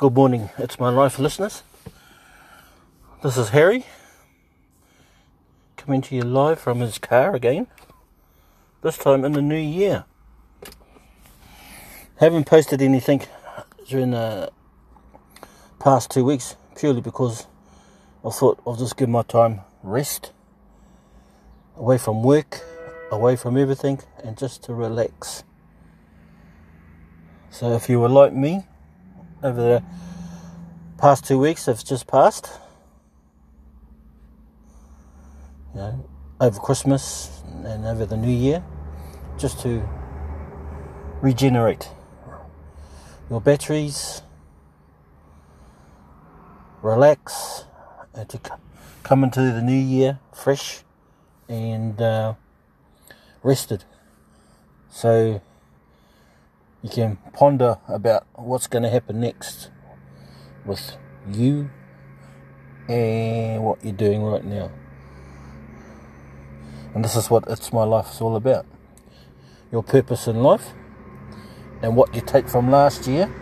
Good morning, it's my life listeners. This is Harry coming to you live from his car again. This time in the new year. Haven't posted anything during the past two weeks purely because I thought I'll just give my time rest away from work, away from everything, and just to relax. So if you were like me, over the past two weeks have just passed. You know, over Christmas and over the New Year, just to regenerate your batteries, relax, and to come into the new year fresh and uh, rested. So you can ponder about what's going to happen next with you and what you're doing right now. And this is what It's My Life is all about. Your purpose in life and what you take from last year.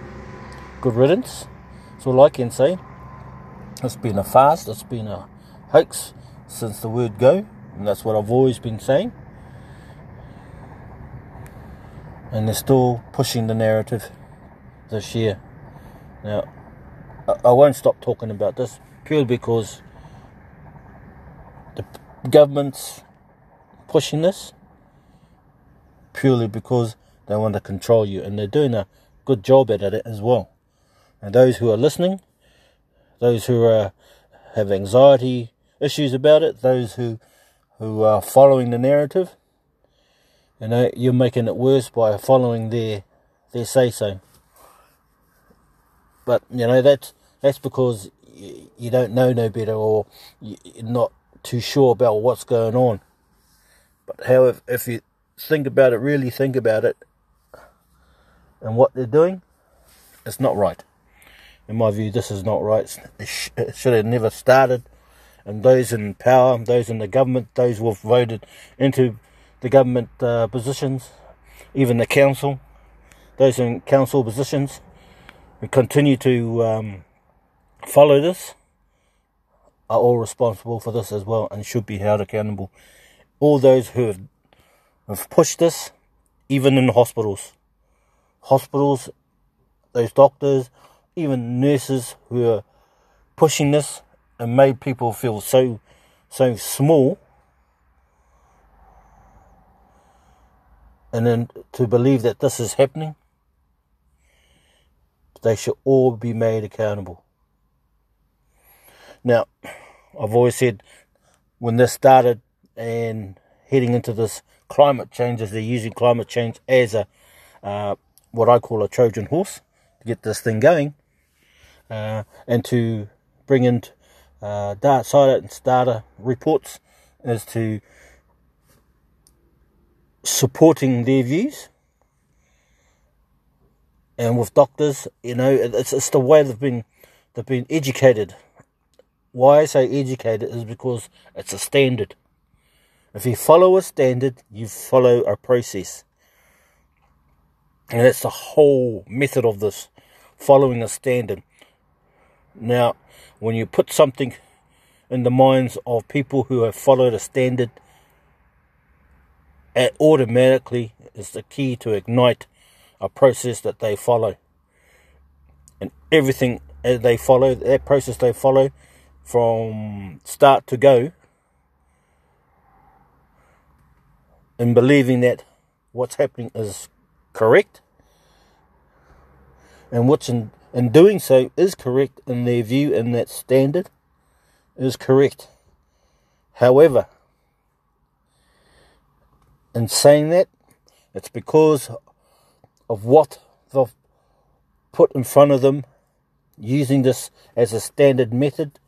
Good riddance. That's all I can say. It's been a fast, it's been a hoax since the word go, and that's what I've always been saying. And they're still pushing the narrative this year. Now, I won't stop talking about this purely because the government's pushing this purely because they want to control you, and they're doing a good job at it as well. And those who are listening, those who are have anxiety issues about it, those who who are following the narrative, you know, you're making it worse by following their their say so. But you know that's that's because you, you don't know no better or you're not too sure about what's going on. But however, if you think about it, really think about it, and what they're doing, it's not right. In my view, this is not right. It should have never started. And those in power, those in the government, those who have voted into the government uh, positions, even the council, those in council positions, who continue to um, follow this, are all responsible for this as well and should be held accountable. All those who have, have pushed this, even in hospitals, hospitals, those doctors, even nurses who are pushing this and made people feel so so small and then to believe that this is happening, they should all be made accountable. Now, I've always said when this started and heading into this climate change, as they're using climate change as a uh, what I call a Trojan horse to get this thing going, uh, and to bring in uh, data, science data reports as to supporting their views. And with doctors, you know, it's, it's the way they've been they've been educated. Why I say educated is because it's a standard. If you follow a standard, you follow a process. And that's the whole method of this, following a standard. Now, when you put something in the minds of people who have followed a standard, automatically is the key to ignite a process that they follow. And everything uh, they follow, that process they follow from start to go, in believing that what's happening is correct, and what's in, in doing so is correct in their view, and that standard is correct. However, in saying that, it's because of what they've put in front of them, using this as a standard method,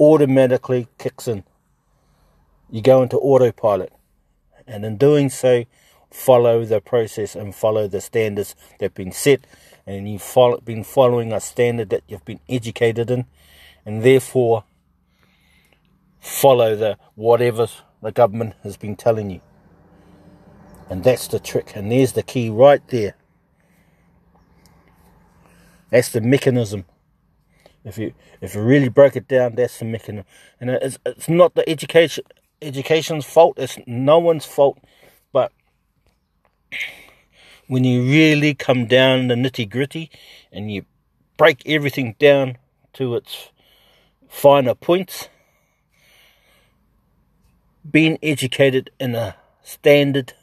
automatically kicks in. You go into autopilot, and in doing so, follow the process and follow the standards that have been set, and you've follow, been following a standard that you've been educated in, and therefore follow the whatever the government has been telling you. And that's the trick, and there's the key right there. That's the mechanism. If you if you really break it down, that's the mechanism, and it's it's not the education education's fault. It's no one's fault, but when you really come down the nitty gritty and you break everything down to its finer points, being educated in a standard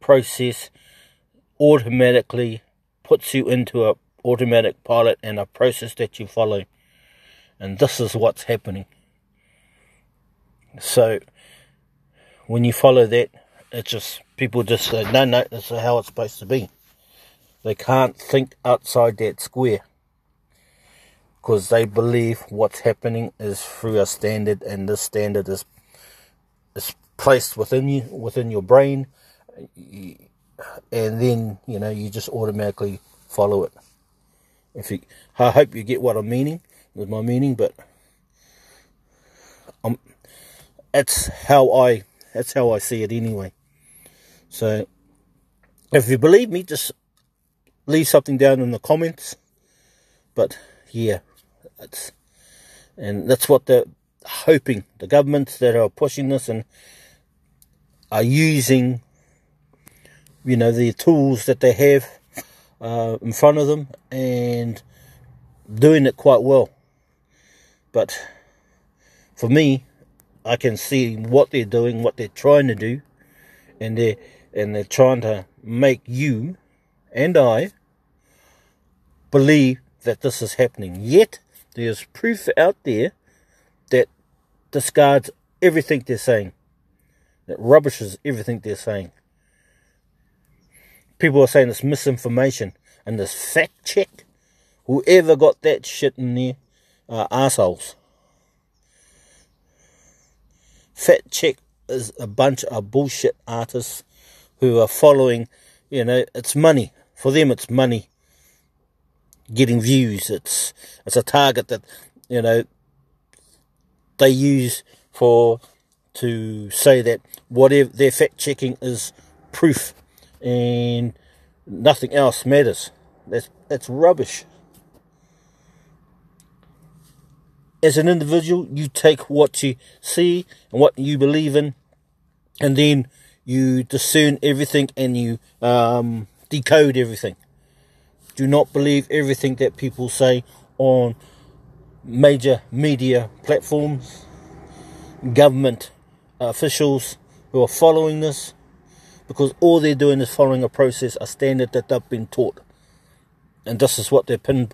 process automatically puts you into a automatic pilot and a process that you follow. And this is what's happening. So when you follow that, it's just people just say, no, no, this is how it's supposed to be. They can't think outside that square because they believe what's happening is through a standard, and this standard is is placed within you, within your brain, and then you know you just automatically follow it. If you, I hope you get what I'm meaning with my meaning, but um, that's how I that's how I see it anyway. So, if you believe me, just leave something down in the comments. But yeah, that's and that's what they're hoping. The governments that are pushing this and are using, you know, the tools that they have uh, in front of them and doing it quite well. But for me, I can see what they're doing, what they're trying to do, and they're and they're trying to make you and I believe that this is happening. Yet there's proof out there discards everything they're saying, that rubbishes everything they're saying. People are saying it's misinformation and this fact check. Whoever got that shit in there are assholes. Fact check is a bunch of bullshit artists who are following, you know, it's money. For them, it's money. Getting views. It's it's a target that, you know, they use for to say that whatever their fact checking is proof and nothing else matters. That's that's rubbish. As an individual, you take what you see and what you believe in, and then you discern everything and you um, decode everything. Do not believe everything that people say on major media platforms, government officials who are following this, because all they're doing is following a process, a standard that they've been taught. And this is what they're pin,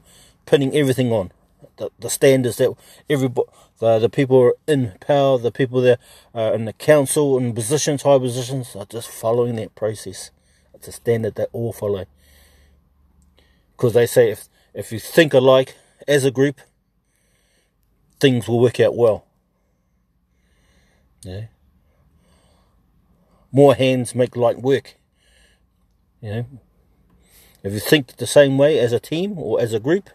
pinning everything on. The, the standards that everybody, the, the people in power, the people that are in the council and positions, high positions, are just following that process. It's a standard they all follow. Because they say if, if you think alike as a group, things will work out well. Yeah. More hands make light work. You know. If you think the same way as a team or as a group,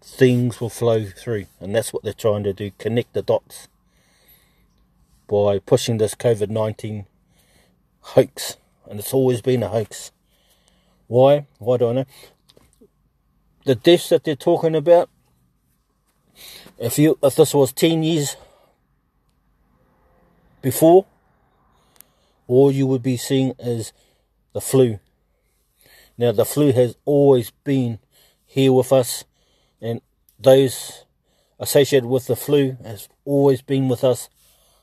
things will flow through. And that's what they're trying to do connect the dots by pushing this COVID 19 hoax. And it's always been a hoax. Why? Why do I know? The deaths that they're talking about, if you if this was 10 years before, all you would be seeing is the flu. Now, the flu has always been here with us and those associated with the flu has always been with us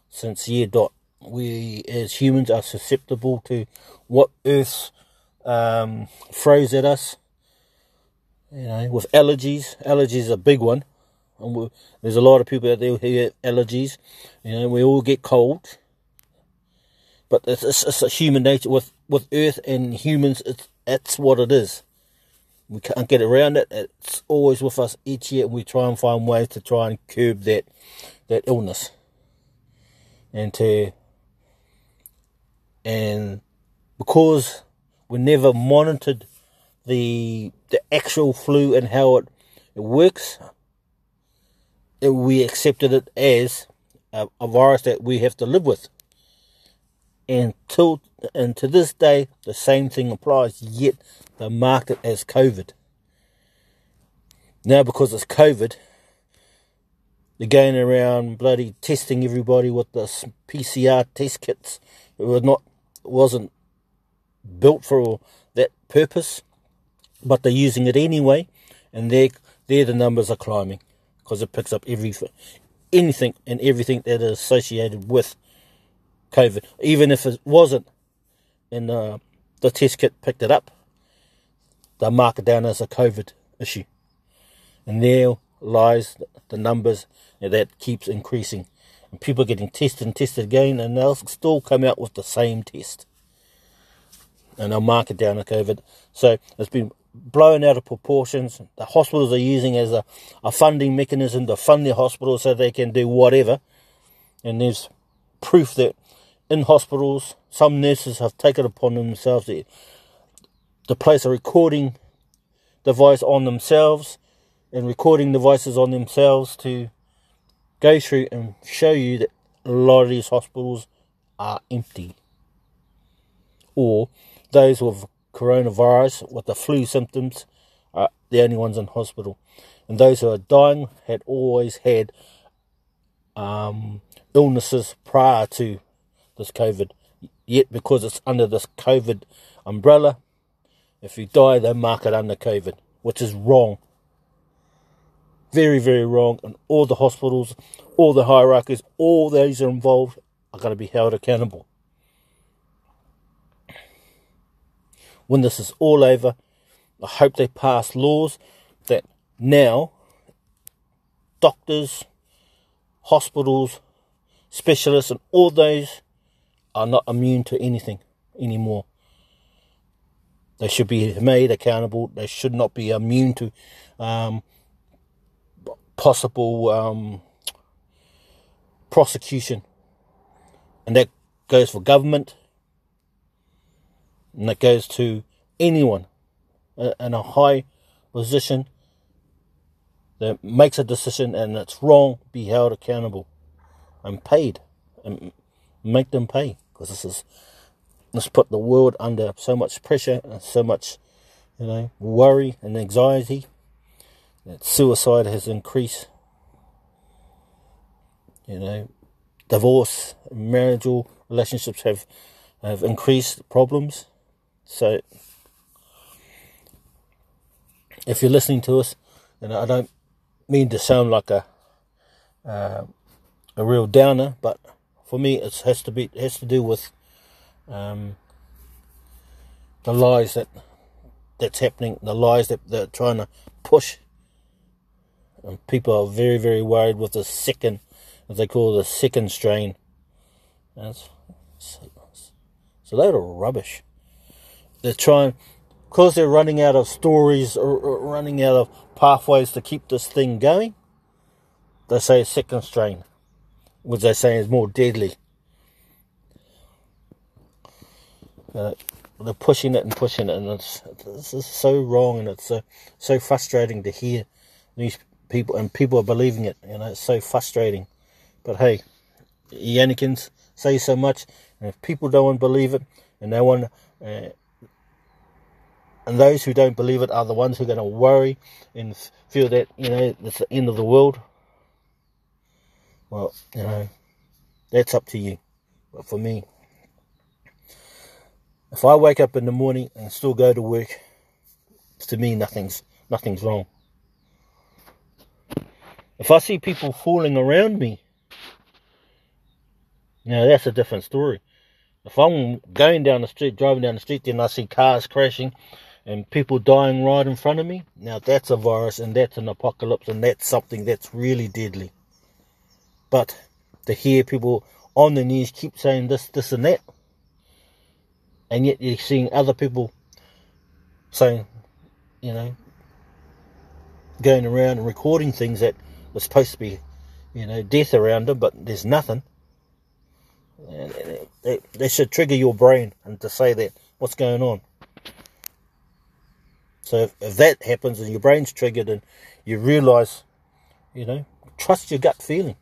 since year dot. We as humans are susceptible to what Earth um, throws at us. You know, with allergies, allergies are a big one. And there's a lot of people out there who have allergies. You know, we all get cold. But it's, it's, it's a human nature with with Earth and humans. It's that's what it is. We can't get around it. It's always with us each year, we try and find ways to try and curb that that illness, and to and because we never monitored the the actual flu and how it, it works, it, we accepted it as a, a virus that we have to live with. And till and to this day, the same thing applies. Yet they marked it as COVID. Now, because it's COVID, they're going around bloody testing everybody with this PCR test kits. It was not, wasn't built for that purpose, but they're using it anyway, and there, there the numbers are climbing because it picks up every anything and everything that is associated with COVID, even if it wasn't, and uh, the test kit picked it up, they mark it down as a COVID issue, and there lies the numbers that keeps increasing, and people getting tested and tested again, and they'll still come out with the same test. And they'll mark it down as COVID. So it's been blown out of proportions. The hospitals are using as a, a funding mechanism to fund their hospitals so they can do whatever. And there's proof that in hospitals, some nurses have taken upon themselves to, to place a recording device on themselves and recording devices on themselves to go through and show you that a lot of these hospitals are empty. Or those with coronavirus, with the flu symptoms, are the only ones in hospital. And those who are dying had always had um, illnesses prior to this COVID. Yet, because it's under this COVID umbrella, if you die, they mark it under COVID, which is wrong. Very, very wrong. And all the hospitals, all the hierarchies, all those are involved are going to be held accountable. When this is all over, I hope they pass laws that now doctors, hospitals, specialists, and all those are not immune to anything anymore. They should be made accountable. They should not be immune to um, possible um, prosecution. And that goes for government, and that goes to anyone in a high position that makes a decision and it's wrong, be held accountable and paid and make them pay. Because this is this put the world under so much pressure and so much you know worry and anxiety that suicide has increased you know. Divorce marital relationships have have increased problems so, if you're listening to us, and I don't mean to sound like a uh, a real downer, but for me, it has to be has to do with um, the lies that that's happening, the lies that they're trying to push, and people are very very worried with the second, as they call the second strain. That's it's, it's a load of rubbish. They're trying, because they're running out of stories or, or running out of pathways to keep this thing going. They say a second strain, which they say is more deadly. Uh, they're pushing it and pushing it, and it's this is so wrong, and it's so so frustrating to hear these people and people are believing it. You know, it's so frustrating. But hey, Yannikins say so much, and if people don't believe it, and they want uh, and those who don't believe it are the ones who are going to worry and feel that, you know, it's the end of the world. Well, you know, that's up to you. But for me, if I wake up in the morning and still go to work, to me nothing's nothing's wrong. If I see people falling around me, now that's a different story. If I'm going down the street, driving down the street, then I see cars crashing, and people dying right in front of me, now that's a virus and that's an apocalypse and that's something that's really deadly. But to hear people on the news keep saying this, this, and that, and yet you're seeing other people saying, you know, going around and recording things that were supposed to be, you know, death around them, but there's nothing. And they, they should trigger your brain and to say that what's going on. So if, if that happens and your brain's triggered and you realize, you know, trust your gut feeling.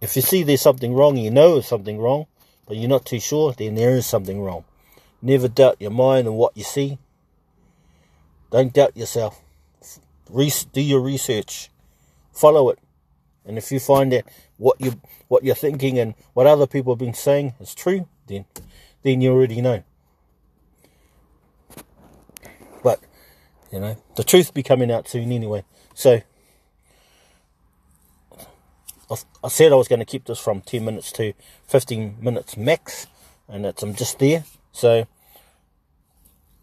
If you see there's something wrong, you know there's something wrong, but you're not too sure, then there is something wrong. Never doubt your mind and what you see. Don't doubt yourself. do your research, follow it, and if you find that what you what you're thinking and what other people have been saying is true, then then you already know. But you know the truth will be coming out soon anyway. So I said I was going to keep this from 10 minutes to 15 minutes max, and it's, I'm just there. So,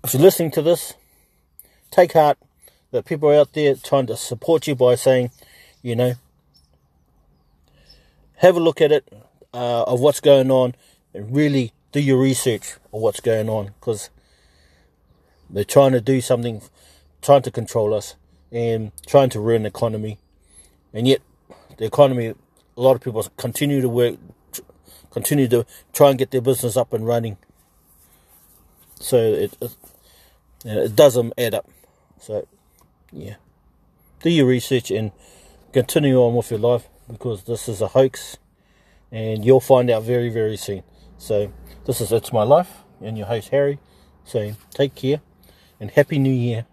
if you're listening to this, take heart that people are out there trying to support you by saying, you know, have a look at it uh, of what's going on and really do your research of what's going on because they're trying to do something, trying to control us and trying to ruin the economy. And yet, the economy, a lot of people continue to work, continue to try and get their business up and running. So it it, it doesn't add up. So yeah, do your research and continue on with your life because this is a hoax, and you'll find out very very soon. So this is it's my life and your host Harry. So take care and happy New Year,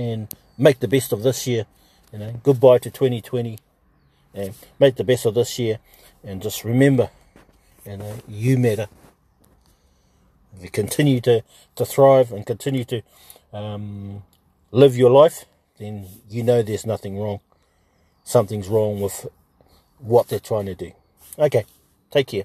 and make the best of this year. You know, goodbye to 2020 and make the best of this year and just remember you know you matter. If you continue to to thrive and continue to um, live your life then you know there's nothing wrong. Something's wrong with what they're trying to do. Okay take care